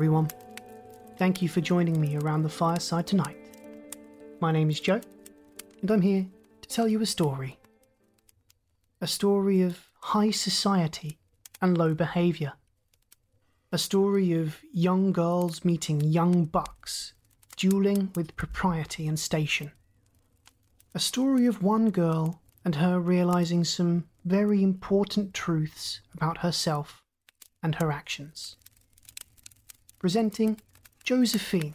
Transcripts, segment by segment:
everyone. Thank you for joining me around the fireside tonight. My name is Joe, and I'm here to tell you a story. A story of high society and low behaviour. A story of young girls meeting young bucks, dueling with propriety and station. A story of one girl and her realizing some very important truths about herself and her actions presenting Josephine,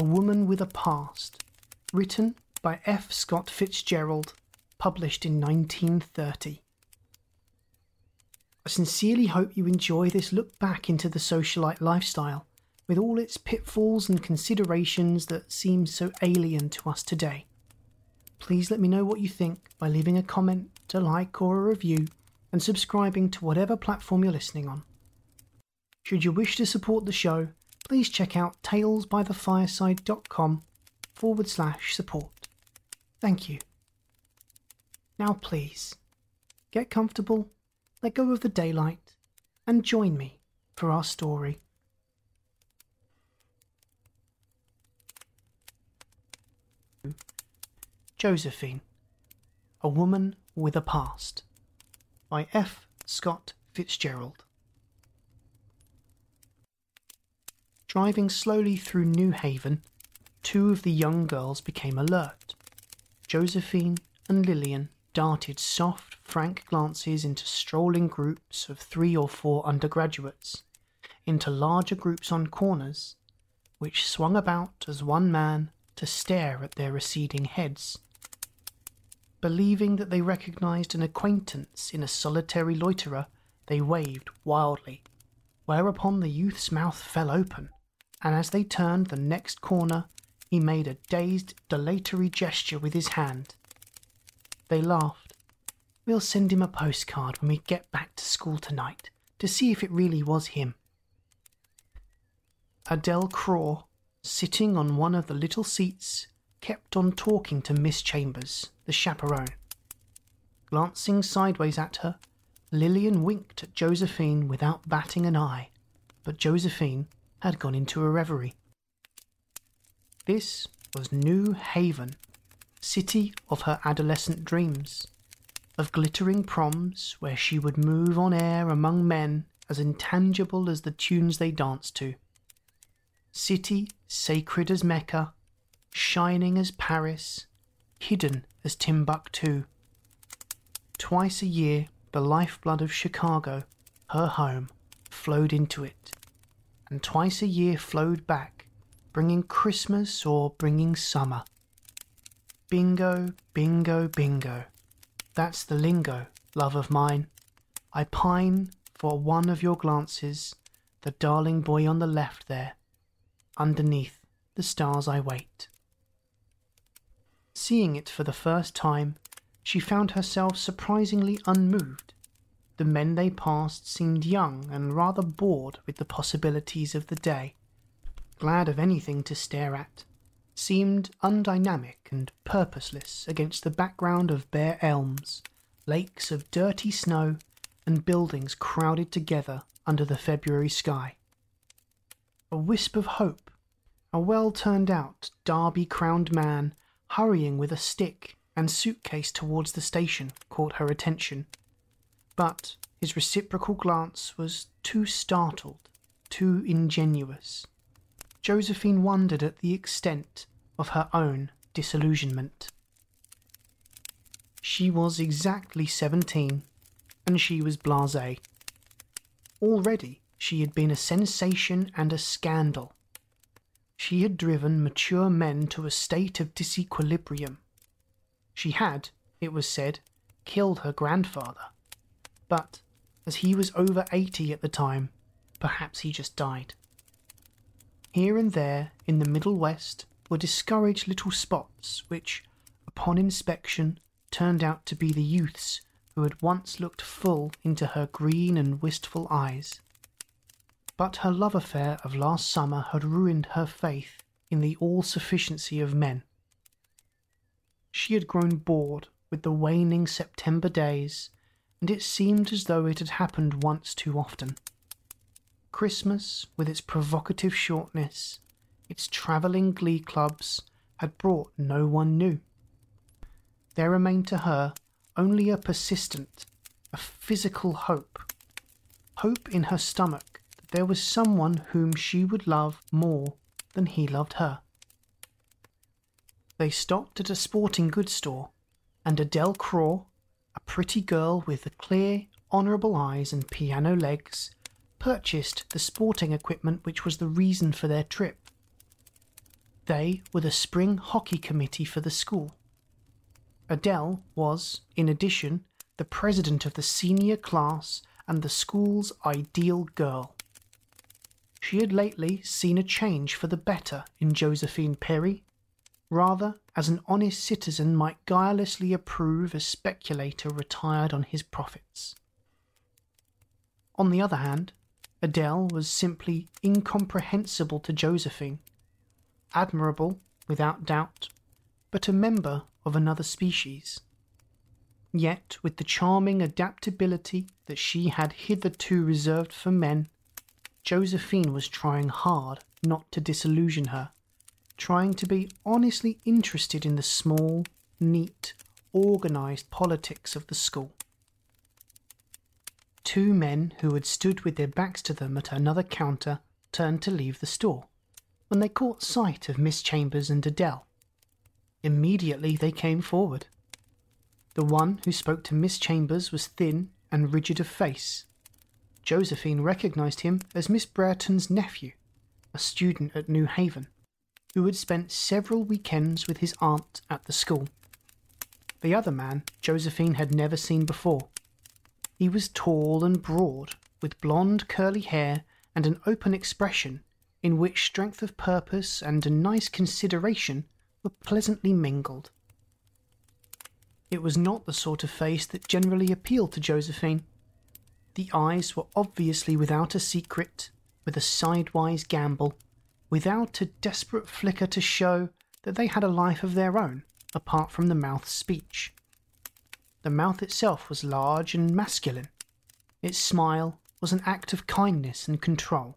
A Woman with a Past, written by F. Scott Fitzgerald, published in 1930. I sincerely hope you enjoy this look back into the socialite lifestyle, with all its pitfalls and considerations that seem so alien to us today. Please let me know what you think by leaving a comment, a like, or a review, and subscribing to whatever platform you're listening on. Should you wish to support the show, please check out talesbythefireside.com forward slash support. Thank you. Now, please, get comfortable, let go of the daylight, and join me for our story. Josephine, A Woman with a Past by F. Scott Fitzgerald. Driving slowly through New Haven, two of the young girls became alert. Josephine and Lillian darted soft, frank glances into strolling groups of three or four undergraduates, into larger groups on corners, which swung about as one man to stare at their receding heads. Believing that they recognized an acquaintance in a solitary loiterer, they waved wildly, whereupon the youth's mouth fell open, and as they turned the next corner, he made a dazed, dilatory gesture with his hand. They laughed. We'll send him a postcard when we get back to school tonight to see if it really was him. Adele Craw, sitting on one of the little seats, kept on talking to Miss Chambers, the chaperone. Glancing sideways at her, Lillian winked at Josephine without batting an eye, but Josephine had gone into a reverie. This was New Haven, city of her adolescent dreams, of glittering proms where she would move on air among men as intangible as the tunes they danced to. City sacred as Mecca, shining as Paris, hidden as Timbuktu. Twice a year, the lifeblood of Chicago, her home, flowed into it and twice a year flowed back, bringing Christmas or bringing summer. Bingo, bingo, bingo. That's the lingo, love of mine. I pine for one of your glances, the darling boy on the left there, underneath the stars I wait. Seeing it for the first time, she found herself surprisingly unmoved. The men they passed seemed young and rather bored with the possibilities of the day, glad of anything to stare at, seemed undynamic and purposeless against the background of bare elms, lakes of dirty snow, and buildings crowded together under the February sky. A wisp of hope, a well turned out, derby crowned man hurrying with a stick and suitcase towards the station caught her attention. But his reciprocal glance was too startled, too ingenuous. Josephine wondered at the extent of her own disillusionment. She was exactly seventeen, and she was blasé. Already she had been a sensation and a scandal. She had driven mature men to a state of disequilibrium. She had, it was said, killed her grandfather. But, as he was over eighty at the time, perhaps he just died. Here and there in the Middle West were discouraged little spots which, upon inspection, turned out to be the youths who had once looked full into her green and wistful eyes. But her love affair of last summer had ruined her faith in the all sufficiency of men. She had grown bored with the waning September days, and it seemed as though it had happened once too often. Christmas, with its provocative shortness, its travelling glee clubs, had brought no one new. There remained to her only a persistent, a physical hope. Hope in her stomach that there was someone whom she would love more than he loved her. They stopped at a sporting goods store, and Adele Craw, a pretty girl with the clear, honourable eyes and piano legs, purchased the sporting equipment which was the reason for their trip. They were the spring hockey committee for the school. Adele was, in addition, the president of the senior class and the school's ideal girl. She had lately seen a change for the better in Josephine Perry, rather as an honest citizen might guilelessly approve a speculator retired on his profits. On the other hand, Adele was simply incomprehensible to Josephine, admirable, without doubt, but a member of another species. Yet, with the charming adaptability that she had hitherto reserved for men, Josephine was trying hard not to disillusion her, trying to be honestly interested in the small, neat, organised politics of the school. Two men who had stood with their backs to them at another counter turned to leave the store when they caught sight of Miss Chambers and Adele. Immediately they came forward. The one who spoke to Miss Chambers was thin and rigid of face. Josephine recognised him as Miss Brereton's nephew, a student at New Haven, who had spent several weekends with his aunt at the school. The other man Josephine had never seen before. He was tall and broad, with blonde curly hair and an open expression in which strength of purpose and a nice consideration were pleasantly mingled. It was not the sort of face that generally appealed to Josephine. The eyes were obviously without a secret, with a sidewise gambol, without a desperate flicker to show that they had a life of their own apart from the mouth's speech. The mouth itself was large and masculine. Its smile was an act of kindness and control.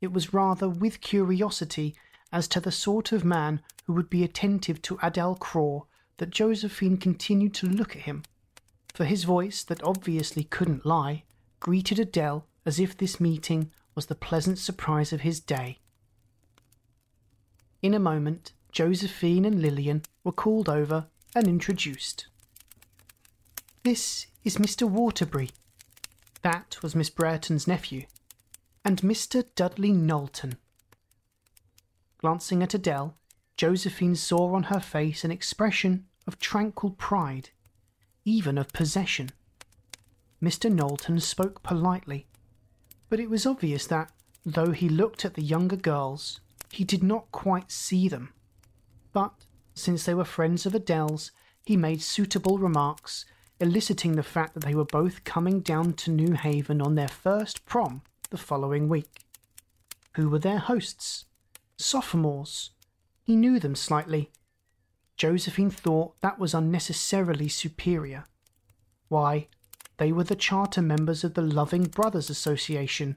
It was rather with curiosity as to the sort of man who would be attentive to Adele Craw that Josephine continued to look at him, for his voice, that obviously couldn't lie, greeted Adele as if this meeting was the pleasant surprise of his day. In a moment, Josephine and Lillian were called over and introduced. This is Mr. Waterbury. That was Miss Brereton's nephew. And Mr. Dudley Knowlton. Glancing at Adele, Josephine saw on her face an expression of tranquil pride, even of possession. Mr. Knowlton spoke politely, but it was obvious that, though he looked at the younger girls, he did not quite see them. But since they were friends of Adele's, he made suitable remarks, eliciting the fact that they were both coming down to New Haven on their first prom the following week. Who were their hosts? Sophomores. He knew them slightly. Josephine thought that was unnecessarily superior. Why, they were the charter members of the Loving Brothers Association,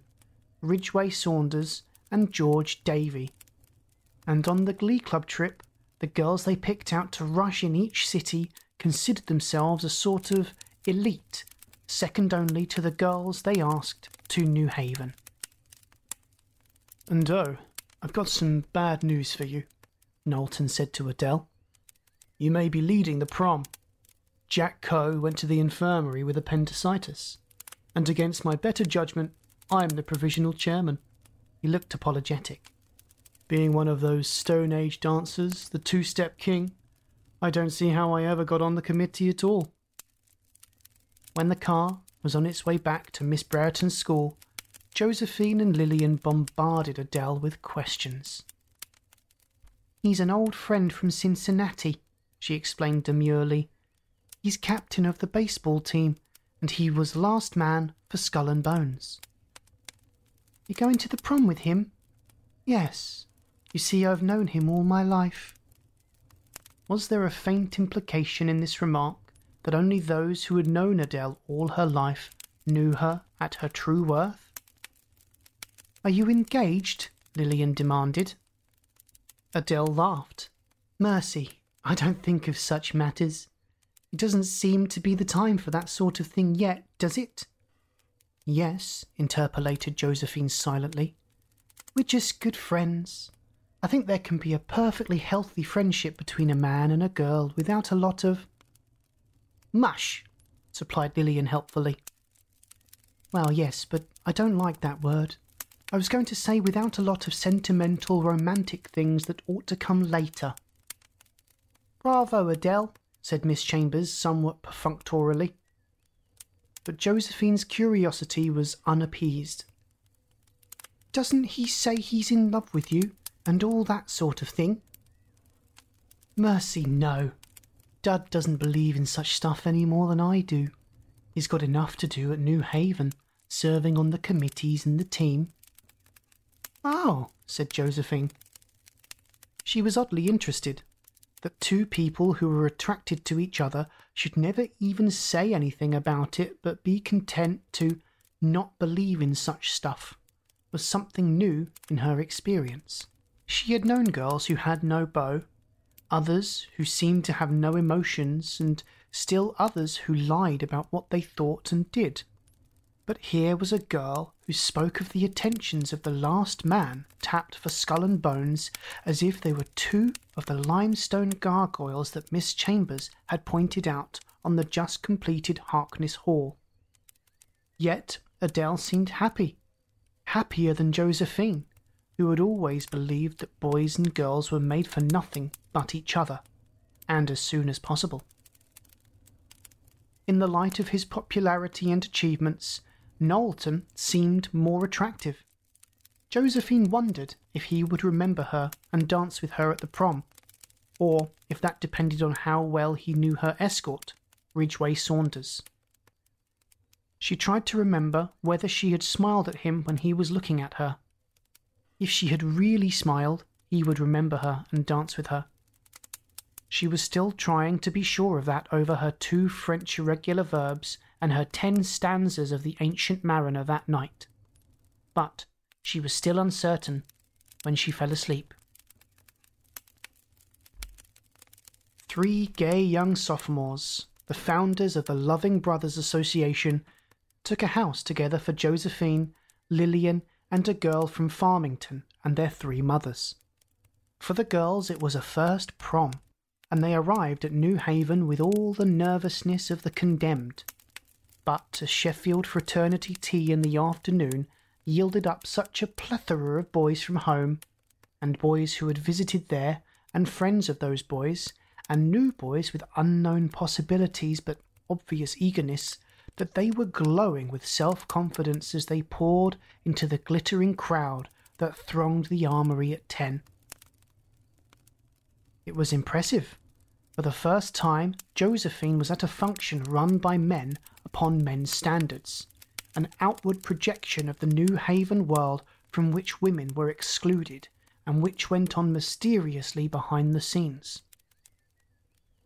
Ridgway Saunders and George Davy. And on the Glee Club trip, the girls they picked out to rush in each city considered themselves a sort of elite, second only to the girls they asked to New Haven. And oh, I've got some bad news for you, Knowlton said to Adele. You may be leading the prom. Jack Coe went to the infirmary with appendicitis, and against my better judgment, I am the provisional chairman. He looked apologetic. Being one of those Stone Age dancers, the two step king, I don't see how I ever got on the committee at all. When the car was on its way back to Miss Brereton's school, Josephine and Lillian bombarded Adele with questions. He's an old friend from Cincinnati, she explained demurely. He's captain of the baseball team, and he was last man for Skull and Bones. You going to the prom with him? Yes. You see, I've known him all my life. Was there a faint implication in this remark that only those who had known Adele all her life knew her at her true worth? Are you engaged? Lillian demanded. Adele laughed. Mercy, I don't think of such matters. It doesn't seem to be the time for that sort of thing yet, does it? Yes, interpolated Josephine silently. We're just good friends. I think there can be a perfectly healthy friendship between a man and a girl without a lot of. Mush, supplied Lillian helpfully. Well, yes, but I don't like that word. I was going to say without a lot of sentimental, romantic things that ought to come later. Bravo, Adele, said Miss Chambers somewhat perfunctorily. But Josephine's curiosity was unappeased. Doesn't he say he's in love with you, and all that sort of thing? Mercy, no. Dud doesn't believe in such stuff any more than I do. He's got enough to do at New Haven, serving on the committees and the team. Oh, said Josephine. She was oddly interested that two people who were attracted to each other should never even say anything about it but be content to not believe in such stuff was something new in her experience. She had known girls who had no beau, others who seemed to have no emotions, and still others who lied about what they thought and did. But here was a girl who spoke of the attentions of the last man tapped for skull and bones as if they were two of the limestone gargoyles that Miss Chambers had pointed out on the just completed Harkness Hall. Yet Adele seemed happy, happier than Josephine, who had always believed that boys and girls were made for nothing but each other, and as soon as possible. In the light of his popularity and achievements, Knowlton seemed more attractive. Josephine wondered if he would remember her and dance with her at the prom, or if that depended on how well he knew her escort, Ridgway Saunders. She tried to remember whether she had smiled at him when he was looking at her. If she had really smiled, he would remember her and dance with her. She was still trying to be sure of that over her two French irregular verbs and her ten stanzas of the Ancient Mariner that night. But she was still uncertain when she fell asleep. Three gay young sophomores, the founders of the Loving Brothers Association, took a house together for Josephine, Lillian, and a girl from Farmington and their three mothers. For the girls, it was a first prom, and they arrived at New Haven with all the nervousness of the condemned but a Sheffield fraternity tea in the afternoon yielded up such a plethora of boys from home, and boys who had visited there, and friends of those boys, and new boys with unknown possibilities but obvious eagerness, that they were glowing with self confidence as they poured into the glittering crowd that thronged the armory at 10. It was impressive. For the first time, Josephine was at a function run by men upon men's standards, an outward projection of the New Haven world from which women were excluded and which went on mysteriously behind the scenes.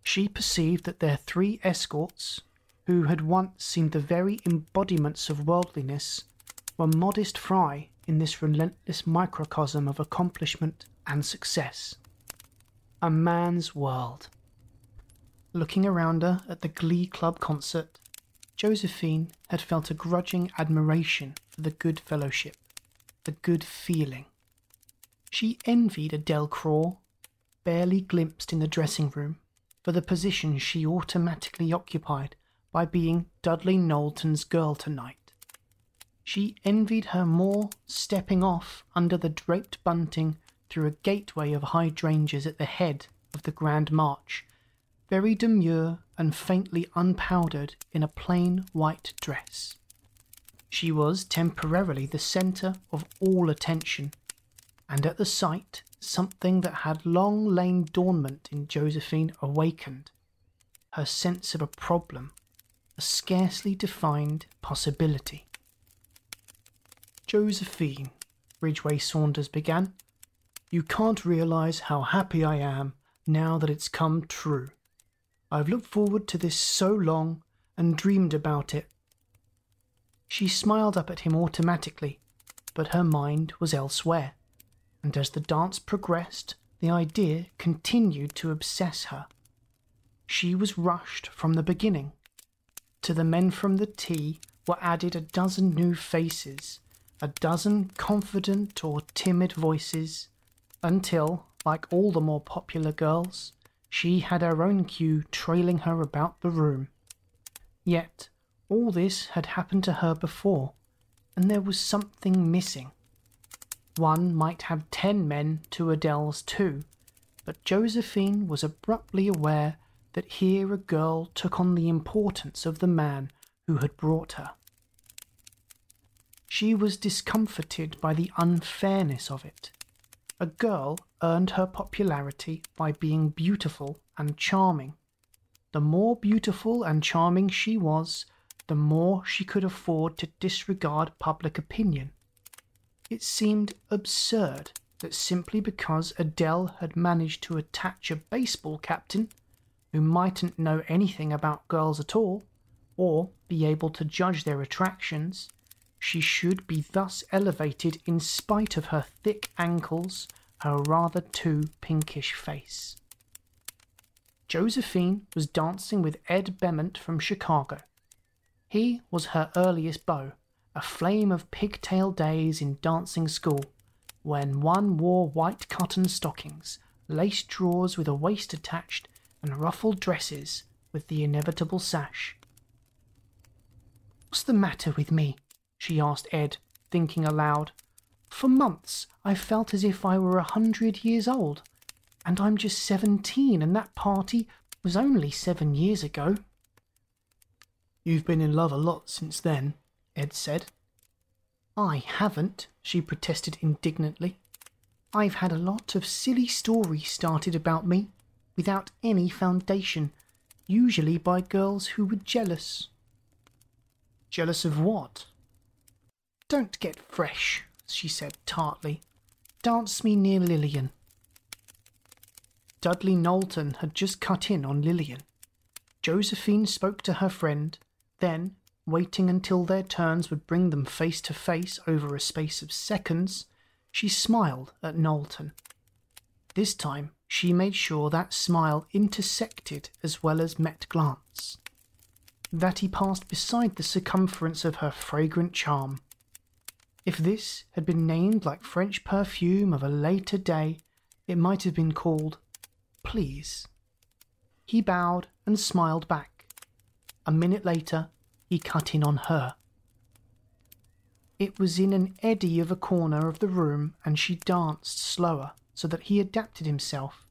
She perceived that their three escorts, who had once seemed the very embodiments of worldliness, were modest fry in this relentless microcosm of accomplishment and success. A man's world. Looking around her at the Glee Club concert, Josephine had felt a grudging admiration for the good fellowship, the good feeling. She envied Adele Craw, barely glimpsed in the dressing room, for the position she automatically occupied by being Dudley Knowlton's girl tonight. She envied her more stepping off under the draped bunting through a gateway of hydrangeas at the head of the Grand March, very demure and faintly unpowdered in a plain white dress. She was temporarily the centre of all attention, and at the sight something that had long lain dormant in Josephine awakened her sense of a problem, a scarcely defined possibility. Josephine, Ridgway Saunders began, you can't realise how happy I am now that it's come true. I've looked forward to this so long and dreamed about it. She smiled up at him automatically, but her mind was elsewhere, and as the dance progressed, the idea continued to obsess her. She was rushed from the beginning. To the men from the tea were added a dozen new faces, a dozen confident or timid voices, until, like all the more popular girls, she had her own queue trailing her about the room. Yet all this had happened to her before, and there was something missing. One might have ten men to Adele's two, but Josephine was abruptly aware that here a girl took on the importance of the man who had brought her. She was discomforted by the unfairness of it. A girl earned her popularity by being beautiful and charming. The more beautiful and charming she was, the more she could afford to disregard public opinion. It seemed absurd that simply because Adele had managed to attach a baseball captain, who mightn't know anything about girls at all, or be able to judge their attractions, she should be thus elevated in spite of her thick ankles, her rather too pinkish face. Josephine was dancing with Ed Bement from Chicago. He was her earliest beau, a flame of pigtail days in dancing school, when one wore white cotton stockings, lace drawers with a waist attached, and ruffled dresses with the inevitable sash. What's the matter with me? she asked Ed, thinking aloud. For months I've felt as if I were a hundred years old, and I'm just seventeen, and that party was only seven years ago. You've been in love a lot since then, Ed said. I haven't, she protested indignantly. I've had a lot of silly stories started about me, without any foundation, usually by girls who were jealous. Jealous of what? Don't get fresh, she said tartly. Dance me near Lillian. Dudley Knowlton had just cut in on Lillian. Josephine spoke to her friend, then, waiting until their turns would bring them face to face over a space of seconds, she smiled at Knowlton. This time, she made sure that smile intersected as well as met glance. That he passed beside the circumference of her fragrant charm. If this had been named like French perfume of a later day, it might have been called Please. He bowed and smiled back. A minute later, he cut in on her. It was in an eddy of a corner of the room, and she danced slower so that he adapted himself,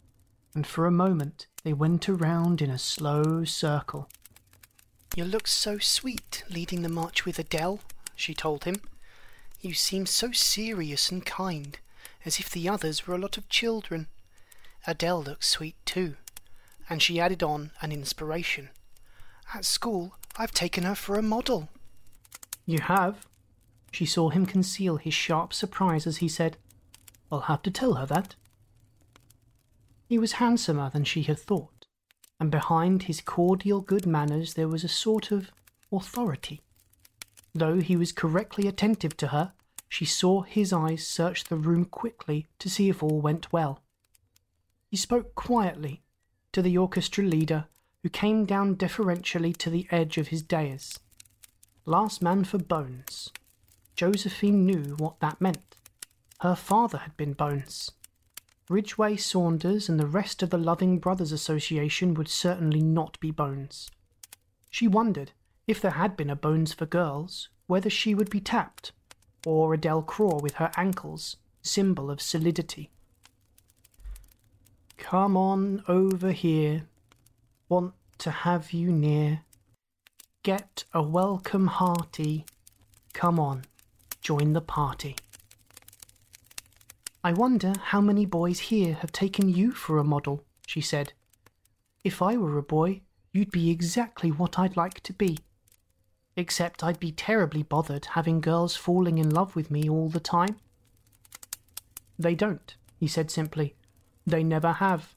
and for a moment they went around in a slow circle. You look so sweet leading the march with Adele, she told him. You seem so serious and kind, as if the others were a lot of children. Adele looks sweet too, and she added on an inspiration. At school, I've taken her for a model. You have? She saw him conceal his sharp surprise as he said, I'll have to tell her that. He was handsomer than she had thought, and behind his cordial good manners there was a sort of authority. Though he was correctly attentive to her, she saw his eyes search the room quickly to see if all went well. He spoke quietly to the orchestra leader, who came down deferentially to the edge of his dais. Last man for Bones. Josephine knew what that meant. Her father had been Bones. Ridgway Saunders and the rest of the Loving Brothers Association would certainly not be Bones. She wondered, if there had been a Bones for girls, whether she would be tapped, or Adele Craw with her ankles, symbol of solidity. Come on over here. Want to have you near. Get a welcome hearty. Come on, join the party. I wonder how many boys here have taken you for a model, she said. If I were a boy, you'd be exactly what I'd like to be. Except I'd be terribly bothered having girls falling in love with me all the time. They don't, he said simply. They never have.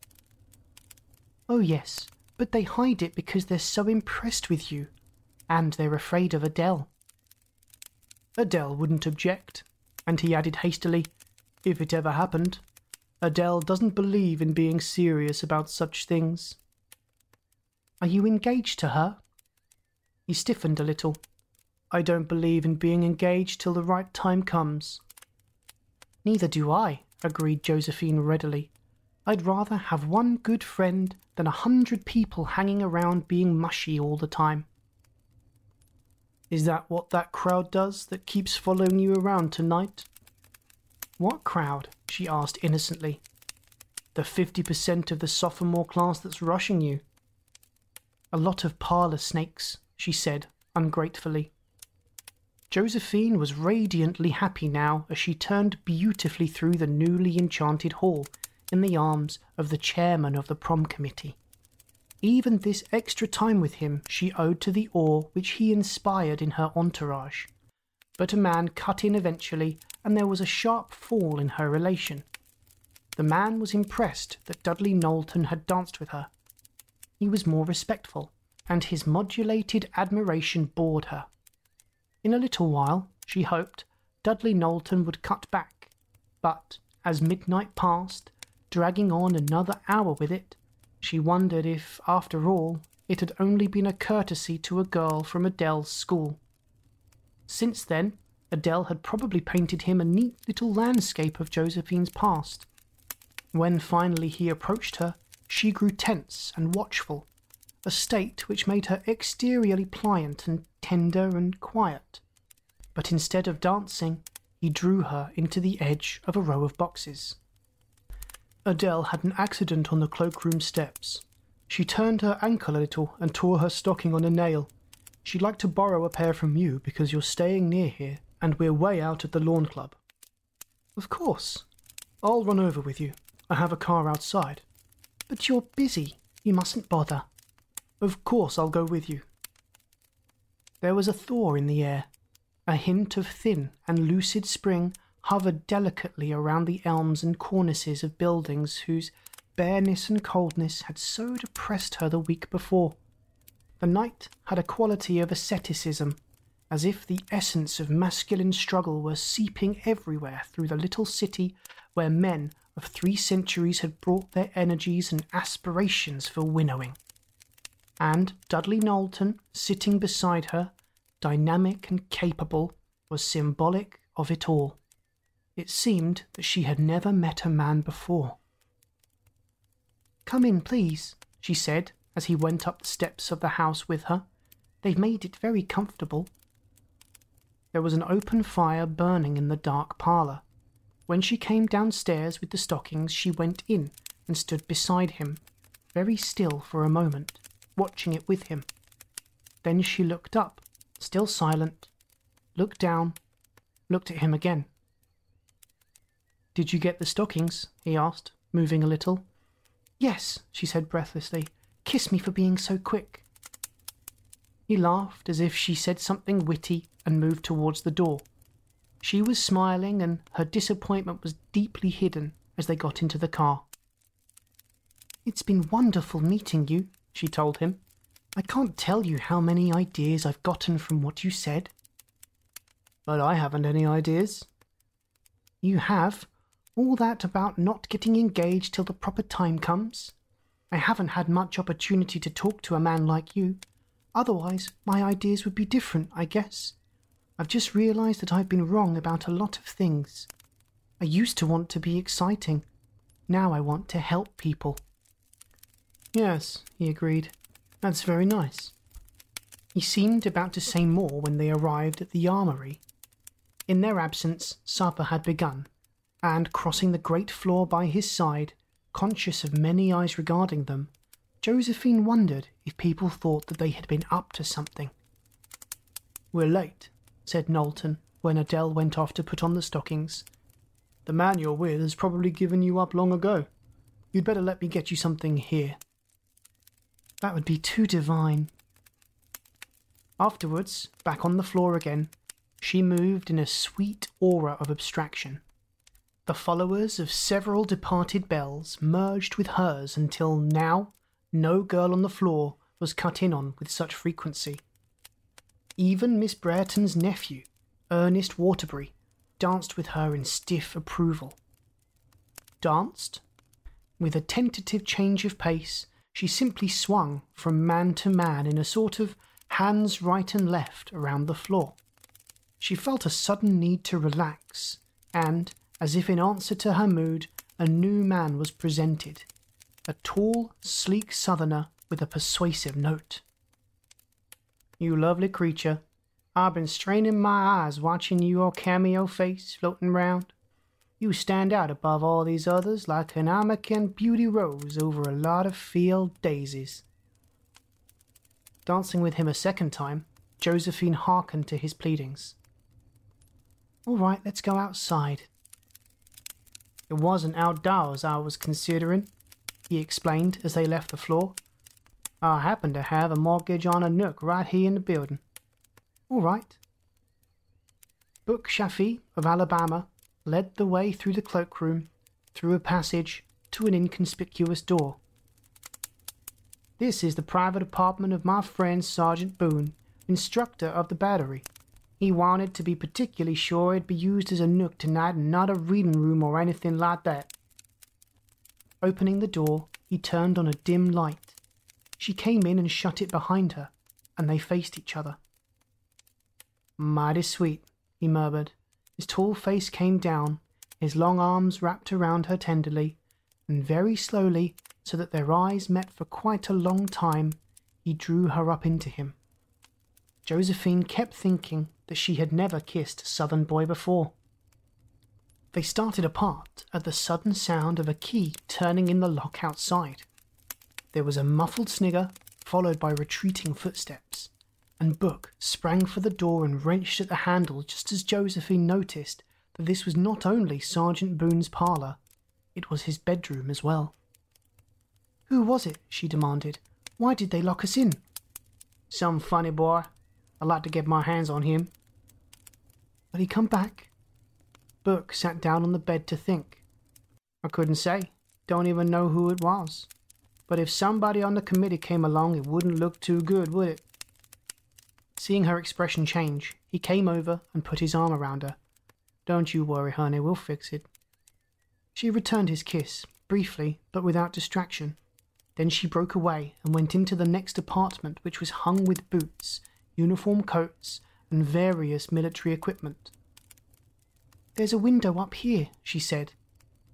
Oh, yes, but they hide it because they're so impressed with you, and they're afraid of Adele. Adele wouldn't object, and he added hastily, if it ever happened. Adele doesn't believe in being serious about such things. Are you engaged to her? He stiffened a little. I don't believe in being engaged till the right time comes. Neither do I, agreed Josephine readily. I'd rather have one good friend than a hundred people hanging around being mushy all the time. Is that what that crowd does that keeps following you around tonight? What crowd? she asked innocently. The 50% of the sophomore class that's rushing you. A lot of parlour snakes, she said ungratefully. Josephine was radiantly happy now as she turned beautifully through the newly enchanted hall in the arms of the chairman of the prom committee. Even this extra time with him she owed to the awe which he inspired in her entourage. But a man cut in eventually and there was a sharp fall in her relation. The man was impressed that Dudley Knowlton had danced with her. He was more respectful, and his modulated admiration bored her. In a little while, she hoped, Dudley Knowlton would cut back, but as midnight passed, dragging on another hour with it, she wondered if, after all, it had only been a courtesy to a girl from Adele's school. Since then, Adele had probably painted him a neat little landscape of Josephine's past. When finally he approached her, she grew tense and watchful, a state which made her exteriorly pliant and tender and quiet. But instead of dancing, he drew her into the edge of a row of boxes. Adele had an accident on the cloakroom steps. She turned her ankle a little and tore her stocking on a nail. She'd like to borrow a pair from you because you're staying near here and we're way out at the lawn club. Of course. I'll run over with you. I have a car outside. But you're busy. You mustn't bother. Of course I'll go with you. There was a thaw in the air. A hint of thin and lucid spring hovered delicately around the elms and cornices of buildings whose bareness and coldness had so depressed her the week before. The night had a quality of asceticism as if the essence of masculine struggle were seeping everywhere through the little city where men of three centuries had brought their energies and aspirations for winnowing. And Dudley Knowlton, sitting beside her, dynamic and capable, was symbolic of it all. It seemed that she had never met a man before. Come in, please, she said as he went up the steps of the house with her. They've made it very comfortable. There was an open fire burning in the dark parlour. When she came downstairs with the stockings, she went in and stood beside him, very still for a moment, watching it with him. Then she looked up, still silent, looked down, looked at him again. Did you get the stockings? he asked, moving a little. Yes, she said breathlessly. Kiss me for being so quick. He laughed as if she said something witty and moved towards the door. She was smiling and her disappointment was deeply hidden as they got into the car. It's been wonderful meeting you, she told him. I can't tell you how many ideas I've gotten from what you said. But I haven't any ideas. You have. All that about not getting engaged till the proper time comes. I haven't had much opportunity to talk to a man like you. Otherwise, my ideas would be different, I guess. I've just realized that I've been wrong about a lot of things. I used to want to be exciting. Now I want to help people. Yes, he agreed. That's very nice. He seemed about to say more when they arrived at the armory. In their absence, supper had begun, and crossing the great floor by his side, conscious of many eyes regarding them, Josephine wondered if people thought that they had been up to something. We're late, said Knowlton when Adele went off to put on the stockings. The man you're with has probably given you up long ago. You'd better let me get you something here. That would be too divine. Afterwards, back on the floor again, she moved in a sweet aura of abstraction. The followers of several departed belles merged with hers until now no girl on the floor was cut in on with such frequency. Even Miss Brereton's nephew, Ernest Waterbury, danced with her in stiff approval. Danced? With a tentative change of pace, she simply swung from man to man in a sort of hands right and left around the floor. She felt a sudden need to relax, and, as if in answer to her mood, a new man was presented a tall, sleek southerner with a persuasive note. You lovely creature, I've been straining my eyes watching your cameo face floating round. You stand out above all these others like an American beauty rose over a lot of field daisies. Dancing with him a second time, Josephine hearkened to his pleadings. All right, let's go outside. It wasn't outdoors I was considering, he explained as they left the floor. I happen to have a mortgage on a nook right here in the building. All right. Book Chaffee of Alabama led the way through the cloakroom, through a passage, to an inconspicuous door. This is the private apartment of my friend Sergeant Boone, instructor of the battery. He wanted to be particularly sure it'd be used as a nook tonight and not a reading room or anything like that. Opening the door, he turned on a dim light. She came in and shut it behind her, and they faced each other. Mighty sweet, he murmured. His tall face came down, his long arms wrapped around her tenderly, and very slowly, so that their eyes met for quite a long time, he drew her up into him. Josephine kept thinking that she had never kissed southern boy before. They started apart at the sudden sound of a key turning in the lock outside. There was a muffled snigger, followed by retreating footsteps, and Book sprang for the door and wrenched at the handle just as Josephine noticed that this was not only Sergeant Boone's parlour, it was his bedroom as well. Who was it? she demanded. Why did they lock us in? Some funny boy. I'd like to get my hands on him. Will he come back? Burke sat down on the bed to think. I couldn't say. Don't even know who it was. But if somebody on the committee came along, it wouldn't look too good, would it? Seeing her expression change, he came over and put his arm around her. Don't you worry, honey, we'll fix it. She returned his kiss, briefly, but without distraction. Then she broke away and went into the next apartment, which was hung with boots, uniform coats, and various military equipment. There's a window up here, she said.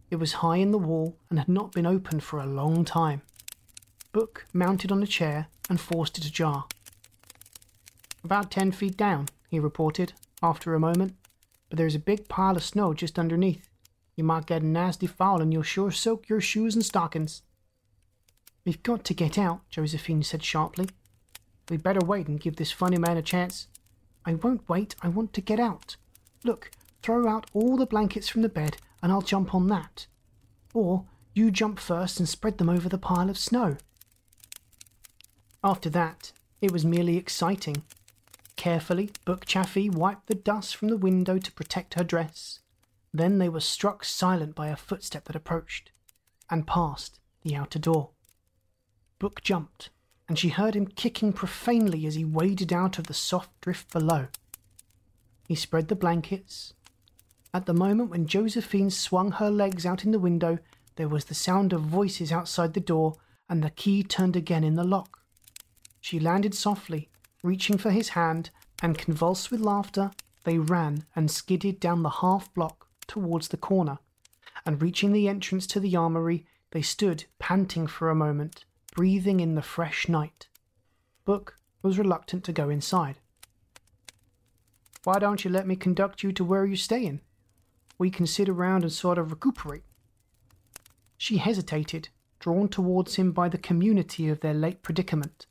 It was high in the wall and had not been opened for a long time. Book mounted on a chair and forced it ajar. About ten feet down, he reported, after a moment, but there's a big pile of snow just underneath. You might get a nasty fall and you'll sure soak your shoes and stockings. We've got to get out, Josephine said sharply. We'd better wait and give this funny man a chance. I won't wait, I want to get out. Look, throw out all the blankets from the bed and I'll jump on that. Or you jump first and spread them over the pile of snow. After that, it was merely exciting. Carefully, Book Chaffee wiped the dust from the window to protect her dress. Then they were struck silent by a footstep that approached and passed the outer door. Book jumped, and she heard him kicking profanely as he waded out of the soft drift below. He spread the blankets. At the moment when Josephine swung her legs out in the window, there was the sound of voices outside the door, and the key turned again in the lock. She landed softly, reaching for his hand, and convulsed with laughter, they ran and skidded down the half block towards the corner. And reaching the entrance to the armory, they stood panting for a moment, breathing in the fresh night. Book was reluctant to go inside. Why don't you let me conduct you to where you're staying? We can sit around and sort of recuperate. She hesitated, drawn towards him by the community of their late predicament.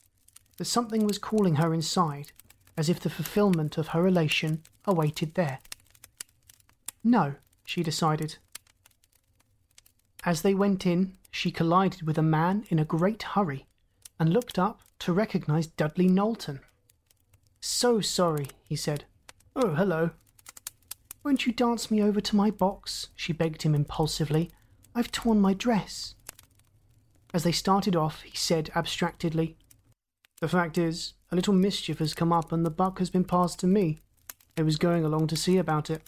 But something was calling her inside, as if the fulfillment of her elation awaited there. No, she decided. As they went in, she collided with a man in a great hurry and looked up to recognize Dudley Knowlton. So sorry, he said. Oh, hello. Won't you dance me over to my box? she begged him impulsively. I've torn my dress. As they started off, he said abstractedly, The fact is, a little mischief has come up and the buck has been passed to me. I was going along to see about it.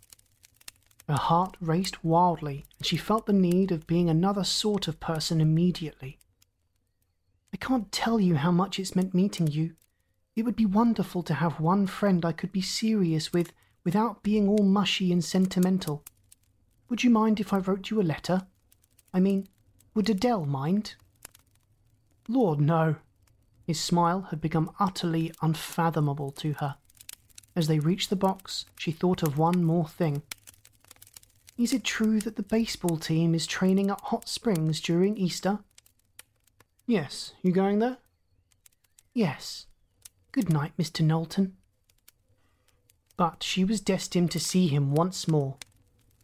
Her heart raced wildly, and she felt the need of being another sort of person immediately. I can't tell you how much it's meant meeting you. It would be wonderful to have one friend I could be serious with without being all mushy and sentimental. Would you mind if I wrote you a letter? I mean, would Adele mind? Lord, no. His smile had become utterly unfathomable to her. As they reached the box, she thought of one more thing. Is it true that the baseball team is training at Hot Springs during Easter? Yes, you going there? Yes. Good night, Mr. Knowlton. But she was destined to see him once more.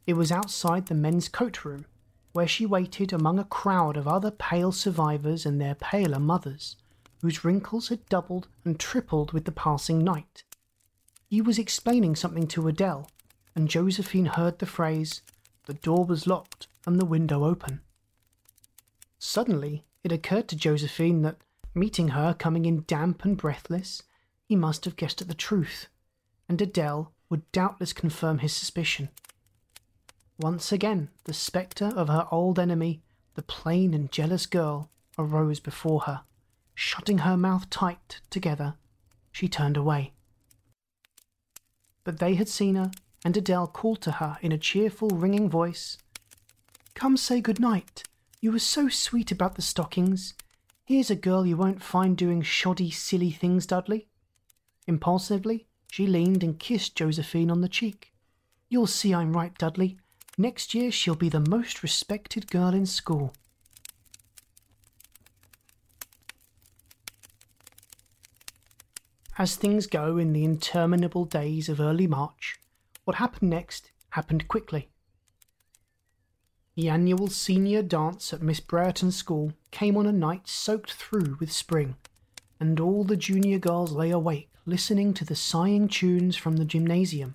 It was outside the men's coat room, where she waited among a crowd of other pale survivors and their paler mothers, whose wrinkles had doubled and tripled with the passing night. He was explaining something to Adele, and Josephine heard the phrase, The door was locked and the window open. Suddenly, it occurred to Josephine that, meeting her coming in damp and breathless, he must have guessed at the truth, and Adele would doubtless confirm his suspicion. Once again, the spectre of her old enemy, the plain and jealous girl, arose before her. Shutting her mouth tight together, she turned away. But they had seen her and Adele called to her in a cheerful, ringing voice Come say good night. You were so sweet about the stockings. Here's a girl you won't find doing shoddy, silly things, Dudley. Impulsively, she leaned and kissed Josephine on the cheek. You'll see I'm right, Dudley. Next year she'll be the most respected girl in school. As things go in the interminable days of early March, what happened next happened quickly. The annual senior dance at Miss Brereton's school came on a night soaked through with spring, and all the junior girls lay awake listening to the sighing tunes from the gymnasium.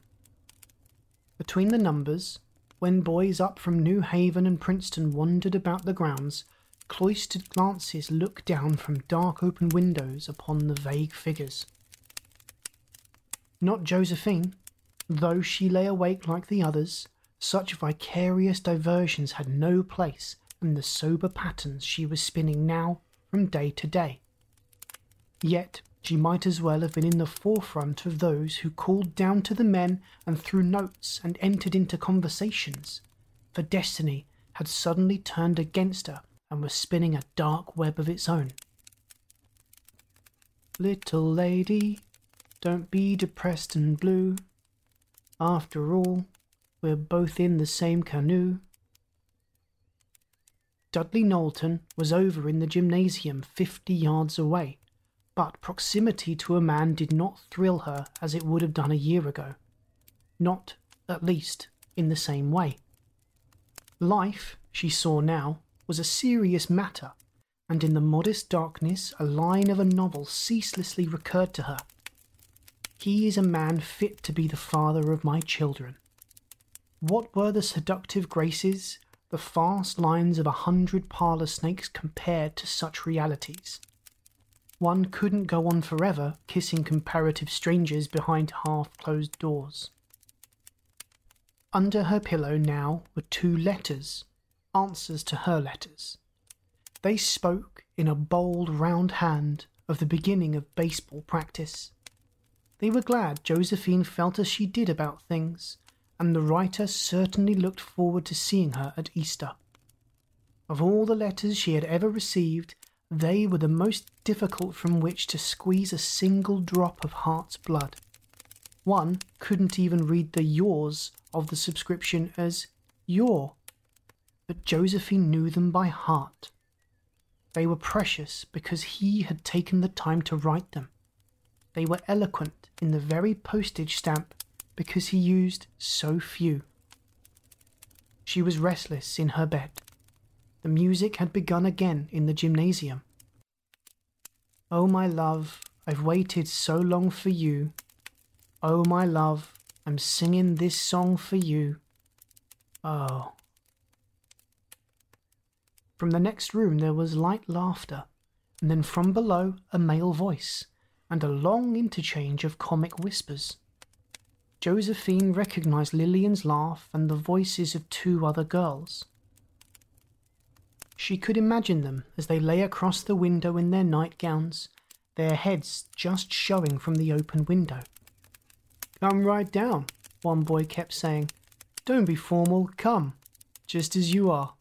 Between the numbers, when boys up from New Haven and Princeton wandered about the grounds, cloistered glances looked down from dark open windows upon the vague figures. Not Josephine, Though she lay awake like the others, such vicarious diversions had no place in the sober patterns she was spinning now from day to day. Yet she might as well have been in the forefront of those who called down to the men and threw notes and entered into conversations, for destiny had suddenly turned against her and was spinning a dark web of its own. Little lady, don't be depressed and blue. After all, we're both in the same canoe. Dudley Knowlton was over in the gymnasium fifty yards away, but proximity to a man did not thrill her as it would have done a year ago. Not, at least, in the same way. Life, she saw now, was a serious matter, and in the modest darkness a line of a novel ceaselessly recurred to her. He is a man fit to be the father of my children. What were the seductive graces, the fast lines of a hundred parlour snakes compared to such realities? One couldn't go on forever kissing comparative strangers behind half closed doors. Under her pillow now were two letters, answers to her letters. They spoke in a bold, round hand of the beginning of baseball practice. They were glad Josephine felt as she did about things, and the writer certainly looked forward to seeing her at Easter. Of all the letters she had ever received, they were the most difficult from which to squeeze a single drop of heart's blood. One couldn't even read the yours of the subscription as your, but Josephine knew them by heart. They were precious because he had taken the time to write them. They were eloquent in the very postage stamp because he used so few. She was restless in her bed. The music had begun again in the gymnasium. Oh, my love, I've waited so long for you. Oh, my love, I'm singing this song for you. Oh. From the next room there was light laughter, and then from below a male voice, and a long interchange of comic whispers. Josephine recognized Lillian's laugh and the voices of two other girls. She could imagine them as they lay across the window in their nightgowns, their heads just showing from the open window. Come right down, one boy kept saying. Don't be formal, come, just as you are.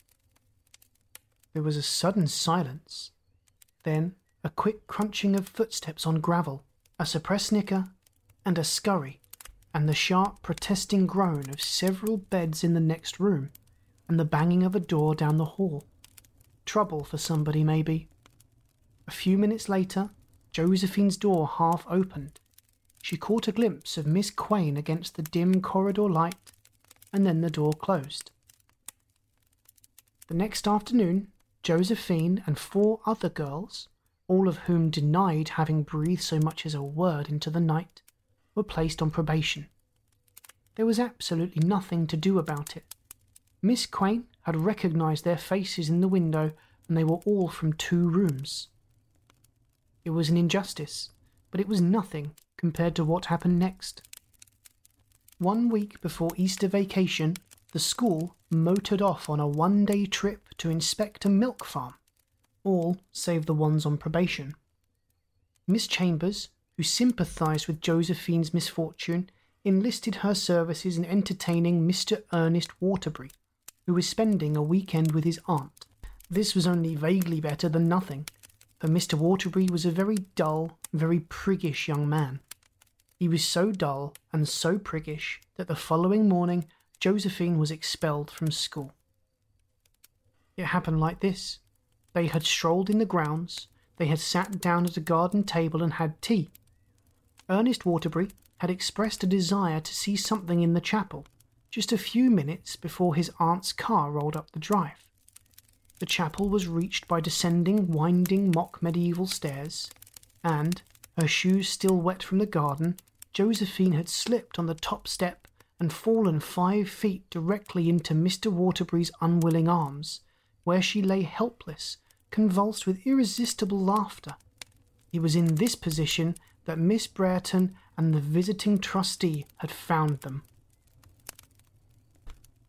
There was a sudden silence. Then a quick crunching of footsteps on gravel, a suppressed snicker, and a scurry, and the sharp protesting groan of several beds in the next room, and the banging of a door down the hall. Trouble for somebody, maybe. A few minutes later, Josephine's door half opened. She caught a glimpse of Miss Quain against the dim corridor light, and then the door closed. The next afternoon, Josephine and four other girls, all of whom denied having breathed so much as a word into the night, were placed on probation. There was absolutely nothing to do about it. Miss Quain had recognized their faces in the window, and they were all from two rooms. It was an injustice, but it was nothing compared to what happened next. One week before Easter vacation, the school motored off on a one day trip to inspect a milk farm, all save the ones on probation. Miss Chambers, who sympathized with Josephine's misfortune, enlisted her services in entertaining Mr. Ernest Waterbury, who was spending a weekend with his aunt. This was only vaguely better than nothing, for Mr. Waterbury was a very dull, very priggish young man. He was so dull and so priggish that the following morning Josephine was expelled from school. It happened like this. They had strolled in the grounds, they had sat down at a garden table and had tea. Ernest Waterbury had expressed a desire to see something in the chapel just a few minutes before his aunt's car rolled up the drive. The chapel was reached by descending winding mock medieval stairs, and, her shoes still wet from the garden, Josephine had slipped on the top step and fallen five feet directly into Mr. Waterbury's unwilling arms, where she lay helpless, convulsed with irresistible laughter. It was in this position that Miss Brereton and the visiting trustee had found them.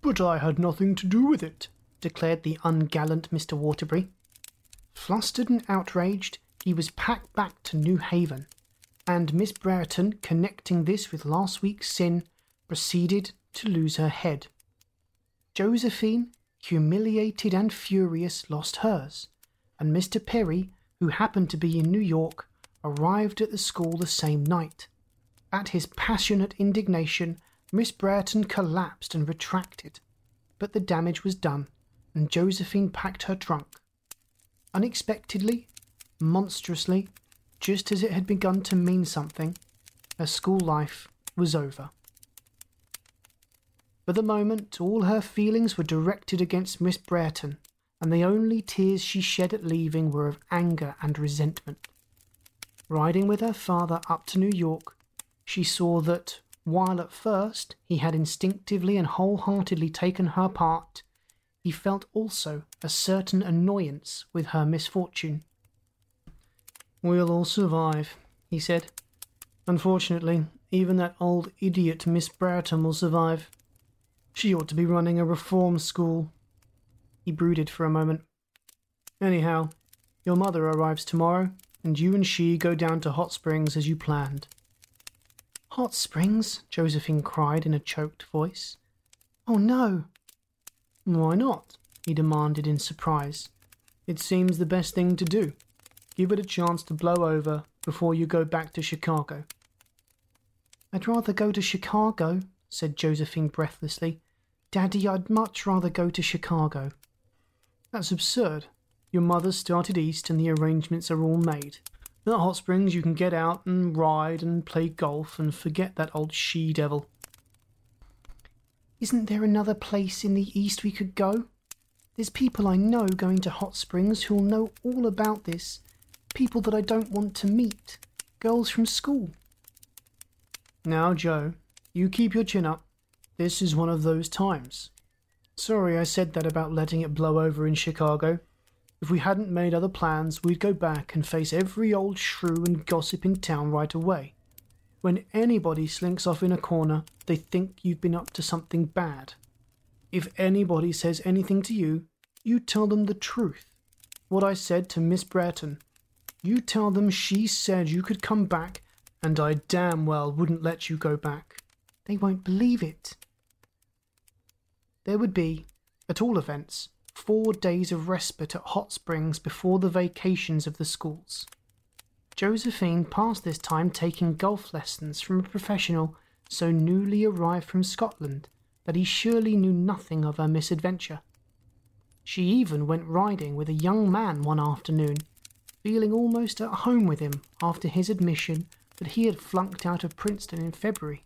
But I had nothing to do with it, declared the ungallant Mr. Waterbury. Flustered and outraged, he was packed back to New Haven, and Miss Brereton, connecting this with last week's sin, proceeded to lose her head. Josephine, humiliated and furious, lost hers, and Mr. Perry, who happened to be in New York, arrived at the school the same night. At his passionate indignation, Miss Brereton collapsed and retracted, but the damage was done, and Josephine packed her trunk. Unexpectedly, monstrously, just as it had begun to mean something, her school life was over. For the moment, all her feelings were directed against Miss Brereton, and the only tears she shed at leaving were of anger and resentment. Riding with her father up to New York, she saw that, while at first he had instinctively and wholeheartedly taken her part, he felt also a certain annoyance with her misfortune. We'll all survive, he said. Unfortunately, even that old idiot Miss Brereton will survive. She ought to be running a reform school. He brooded for a moment. Anyhow, your mother arrives tomorrow, and you and she go down to Hot Springs as you planned. Hot Springs? Josephine cried in a choked voice. Oh no! Why not? he demanded in surprise. It seems the best thing to do. Give it a chance to blow over before you go back to Chicago. I'd rather go to Chicago, said Josephine breathlessly. Daddy, I'd much rather go to Chicago. That's absurd. Your mother started east and the arrangements are all made. At Hot Springs, you can get out and ride and play golf and forget that old she devil. Isn't there another place in the east we could go? There's people I know going to Hot Springs who'll know all about this. People that I don't want to meet. Girls from school. Now, Joe, you keep your chin up. This is one of those times. Sorry I said that about letting it blow over in Chicago. If we hadn't made other plans, we'd go back and face every old shrew and gossip in town right away. When anybody slinks off in a corner, they think you've been up to something bad. If anybody says anything to you, you tell them the truth. What I said to Miss Brereton. You tell them she said you could come back, and I damn well wouldn't let you go back. They won't believe it. There would be, at all events, four days of respite at Hot Springs before the vacations of the schools. Josephine passed this time taking golf lessons from a professional so newly arrived from Scotland that he surely knew nothing of her misadventure. She even went riding with a young man one afternoon, feeling almost at home with him after his admission that he had flunked out of Princeton in February.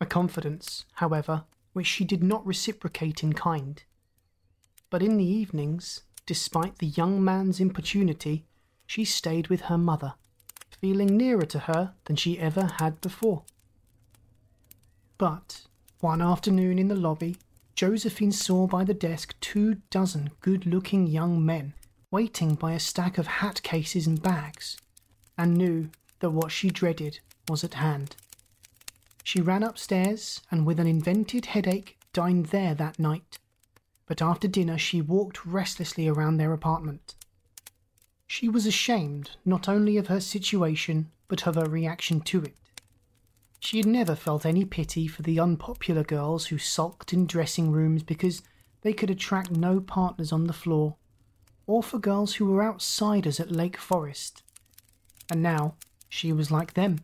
A confidence, however, which she did not reciprocate in kind. But in the evenings, despite the young man's importunity, she stayed with her mother, feeling nearer to her than she ever had before. But one afternoon in the lobby, Josephine saw by the desk two dozen good looking young men waiting by a stack of hat cases and bags, and knew that what she dreaded was at hand. She ran upstairs and, with an invented headache, dined there that night. But after dinner, she walked restlessly around their apartment. She was ashamed not only of her situation, but of her reaction to it. She had never felt any pity for the unpopular girls who sulked in dressing rooms because they could attract no partners on the floor, or for girls who were outsiders at Lake Forest. And now she was like them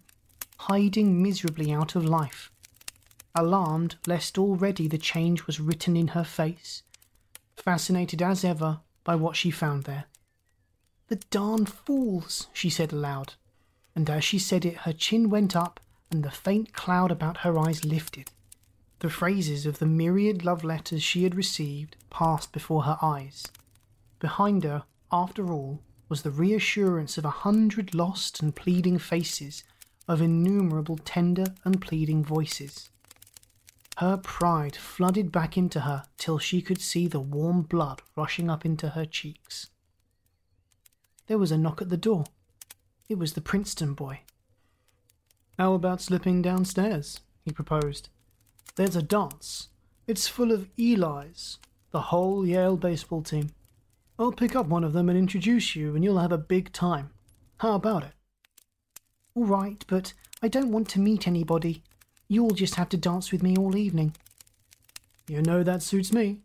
hiding miserably out of life. Alarmed lest already the change was written in her face, fascinated as ever by what she found there. The darn fools, she said aloud, and as she said it, her chin went up and the faint cloud about her eyes lifted. The phrases of the myriad love letters she had received passed before her eyes. Behind her, after all, was the reassurance of a hundred lost and pleading faces of innumerable tender and pleading voices. Her pride flooded back into her till she could see the warm blood rushing up into her cheeks. There was a knock at the door. It was the Princeton boy. How about slipping downstairs? he proposed. There's a dance. It's full of Eli's, the whole Yale baseball team. I'll pick up one of them and introduce you, and you'll have a big time. How about it? All right, but I don't want to meet anybody. You'll just have to dance with me all evening. You know that suits me.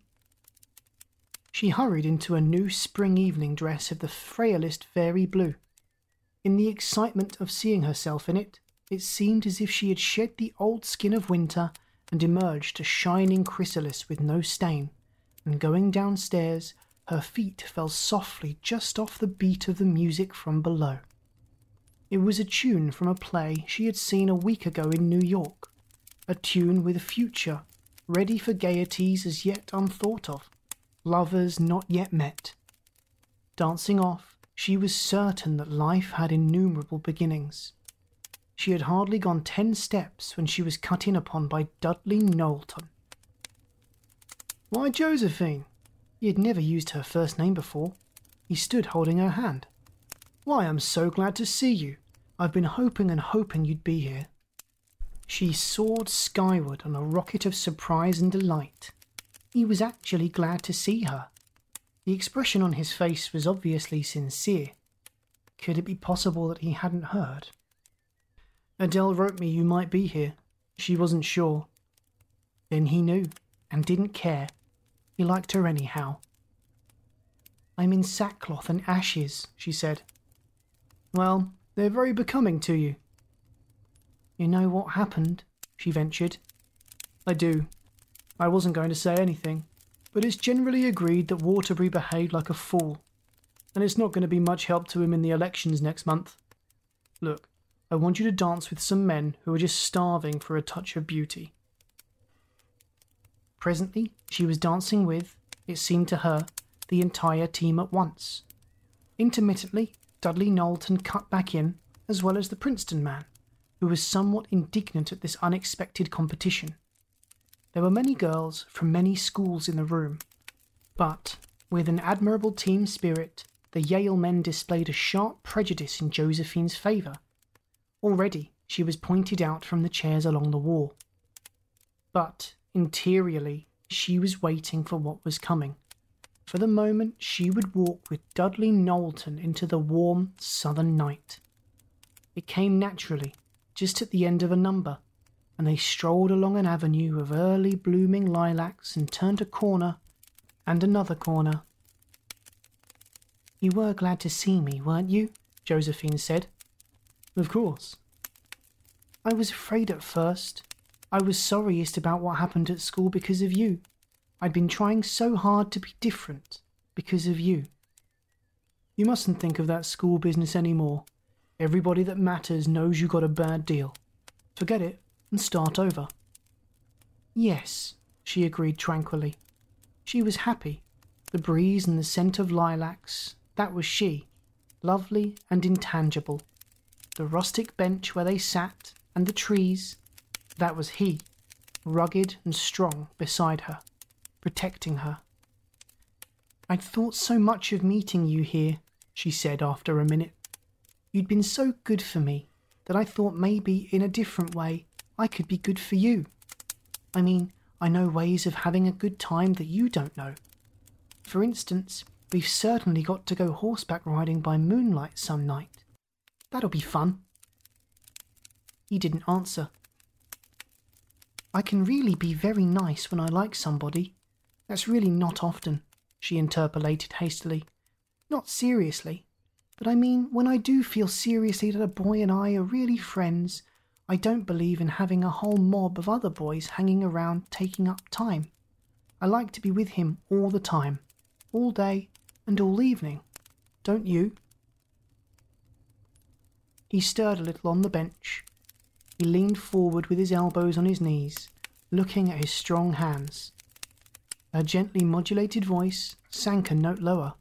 She hurried into a new spring evening dress of the frailest fairy blue. In the excitement of seeing herself in it, it seemed as if she had shed the old skin of winter and emerged a shining chrysalis with no stain, and going downstairs, her feet fell softly just off the beat of the music from below. It was a tune from a play she had seen a week ago in New York, a tune with a future ready for gaieties as yet unthought of, lovers not yet met. Dancing off, she was certain that life had innumerable beginnings. She had hardly gone ten steps when she was cut in upon by Dudley Knowlton. Why, Josephine! He had never used her first name before. He stood holding her hand. Why, I'm so glad to see you. I've been hoping and hoping you'd be here. She soared skyward on a rocket of surprise and delight. He was actually glad to see her. The expression on his face was obviously sincere. Could it be possible that he hadn't heard? Adele wrote me you might be here. She wasn't sure. Then he knew, and didn't care. He liked her anyhow. I'm in sackcloth and ashes, she said. Well, they're very becoming to you. You know what happened? she ventured. I do. I wasn't going to say anything, but it's generally agreed that Waterbury behaved like a fool, and it's not going to be much help to him in the elections next month. Look, I want you to dance with some men who are just starving for a touch of beauty. Presently, she was dancing with, it seemed to her, the entire team at once. Intermittently, Dudley Knowlton cut back in, as well as the Princeton man, who was somewhat indignant at this unexpected competition. There were many girls from many schools in the room, but, with an admirable team spirit, the Yale men displayed a sharp prejudice in Josephine's favour. Already she was pointed out from the chairs along the wall. But, interiorly, she was waiting for what was coming. For the moment she would walk with Dudley Knowlton into the warm southern night. It came naturally, just at the end of a number, and they strolled along an avenue of early blooming lilacs and turned a corner and another corner. You were glad to see me, weren't you? Josephine said. Of course. I was afraid at first. I was sorriest about what happened at school because of you. I'd been trying so hard to be different because of you. You mustn't think of that school business any more. Everybody that matters knows you got a bad deal. Forget it and start over. Yes, she agreed tranquilly. She was happy. The breeze and the scent of lilacs, that was she, lovely and intangible. The rustic bench where they sat, and the trees, that was he, rugged and strong beside her, protecting her. I'd thought so much of meeting you here, she said after a minute. You'd been so good for me that I thought maybe in a different way I could be good for you. I mean, I know ways of having a good time that you don't know. For instance, we've certainly got to go horseback riding by moonlight some night. That'll be fun. He didn't answer. I can really be very nice when I like somebody. That's really not often, she interpolated hastily. Not seriously. But I mean, when I do feel seriously that a boy and I are really friends, I don't believe in having a whole mob of other boys hanging around taking up time. I like to be with him all the time, all day and all evening. Don't you? He stirred a little on the bench. He leaned forward with his elbows on his knees, looking at his strong hands. Her gently modulated voice sank a note lower.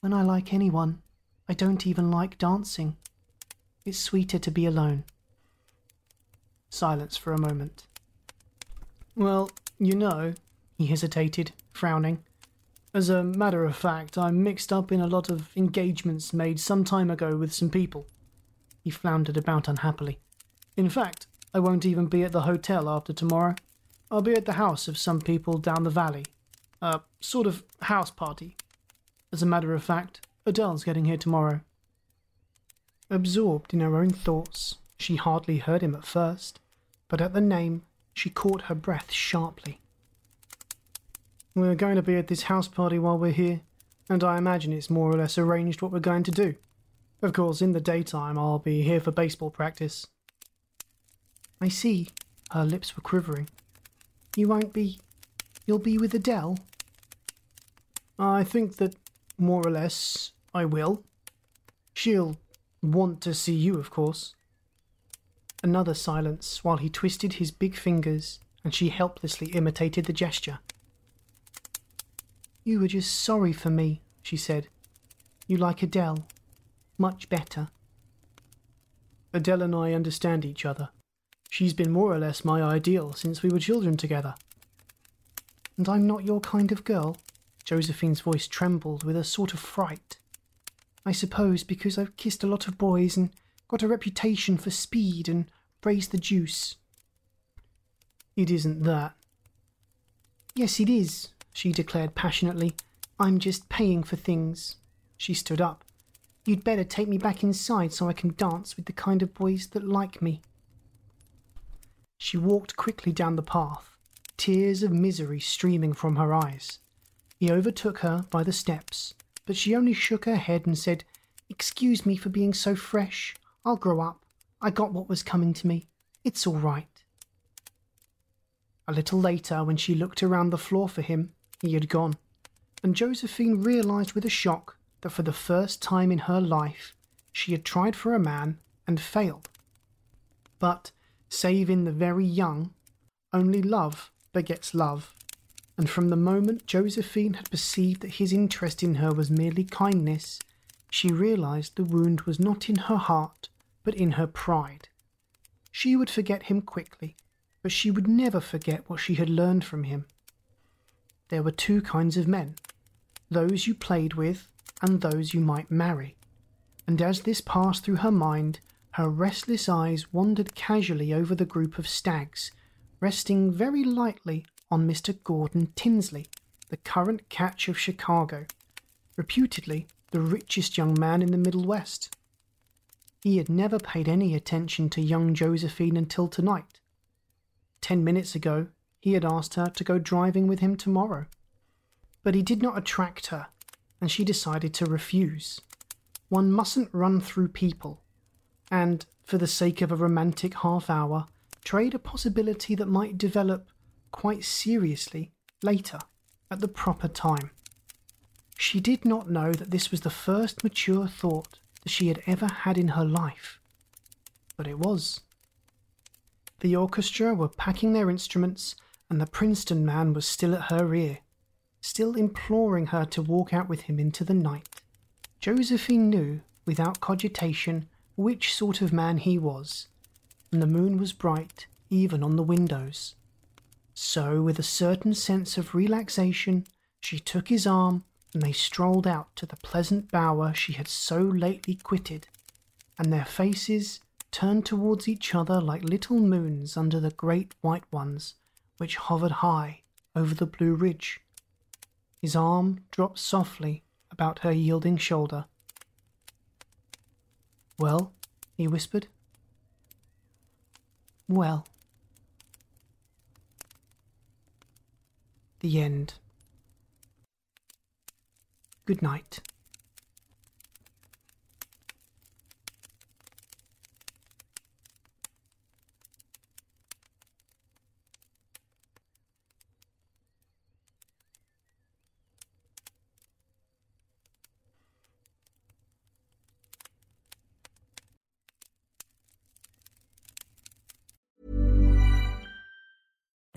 When I like anyone, I don't even like dancing. It's sweeter to be alone. Silence for a moment. Well, you know, he hesitated, frowning. As a matter of fact, I'm mixed up in a lot of engagements made some time ago with some people. He floundered about unhappily. In fact, I won't even be at the hotel after tomorrow. I'll be at the house of some people down the valley. A sort of house party. As a matter of fact, Adele's getting here tomorrow. Absorbed in her own thoughts, she hardly heard him at first, but at the name she caught her breath sharply. We're going to be at this house party while we're here, and I imagine it's more or less arranged what we're going to do. Of course, in the daytime, I'll be here for baseball practice. I see. Her lips were quivering. You won't be. You'll be with Adele? I think that more or less, I will. She'll want to see you, of course. Another silence while he twisted his big fingers and she helplessly imitated the gesture. You were just sorry for me, she said. You like Adele. Much better. Adele and I understand each other. She's been more or less my ideal since we were children together. And I'm not your kind of girl? Josephine's voice trembled with a sort of fright. I suppose because I've kissed a lot of boys and got a reputation for speed and raised the juice. It isn't that. Yes, it is, she declared passionately. I'm just paying for things. She stood up. You'd better take me back inside so I can dance with the kind of boys that like me. She walked quickly down the path, tears of misery streaming from her eyes. He overtook her by the steps, but she only shook her head and said, Excuse me for being so fresh. I'll grow up. I got what was coming to me. It's all right. A little later, when she looked around the floor for him, he had gone, and Josephine realized with a shock that for the first time in her life she had tried for a man and failed. But, save in the very young, only love begets love, and from the moment Josephine had perceived that his interest in her was merely kindness, she realized the wound was not in her heart, but in her pride. She would forget him quickly, but she would never forget what she had learned from him. There were two kinds of men those you played with and those you might marry. And as this passed through her mind, her restless eyes wandered casually over the group of stags, resting very lightly on Mr. Gordon Tinsley, the current catch of Chicago, reputedly the richest young man in the Middle West. He had never paid any attention to young Josephine until tonight. Ten minutes ago, he had asked her to go driving with him tomorrow. But he did not attract her, and she decided to refuse. One mustn't run through people, and, for the sake of a romantic half hour, trade a possibility that might develop quite seriously later, at the proper time. She did not know that this was the first mature thought that she had ever had in her life, but it was. The orchestra were packing their instruments, and the Princeton man was still at her ear still imploring her to walk out with him into the night. Josephine knew, without cogitation, which sort of man he was, and the moon was bright even on the windows. So, with a certain sense of relaxation, she took his arm and they strolled out to the pleasant bower she had so lately quitted, and their faces turned towards each other like little moons under the great white ones which hovered high over the blue ridge. His arm dropped softly about her yielding shoulder. Well, he whispered. Well. The end. Good night.